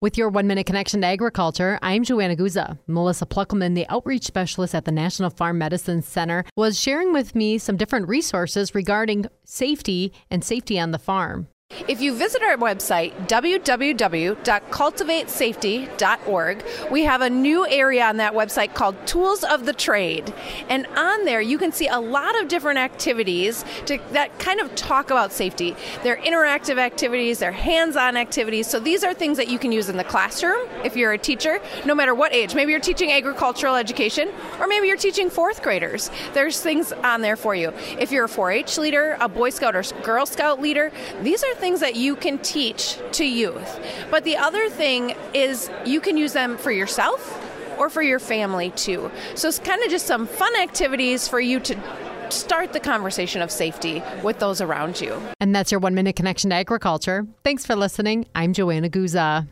With your one minute connection to agriculture, I'm Joanna Guza. Melissa Ploeckelman, the outreach specialist at the National Farm Medicine Center, was sharing with me some different resources regarding safety and safety on the farm. If you visit our website, www.cultivatesafety.org, we have a new area on that website called Tools of the Trade. And on there, you can see a lot of different activities to, that kind of talk about safety. They're interactive activities, they're hands on activities. So these are things that you can use in the classroom if you're a teacher, no matter what age. Maybe you're teaching agricultural education, or maybe you're teaching fourth graders. There's things on there for you. If you're a 4 H leader, a Boy Scout or Girl Scout leader, these are things that you can teach to youth. But the other thing is you can use them for yourself or for your family too. So it's kind of just some fun activities for you to start the conversation of safety with those around you. And that's your one minute connection to agriculture. Thanks for listening. I'm Joanna Guza.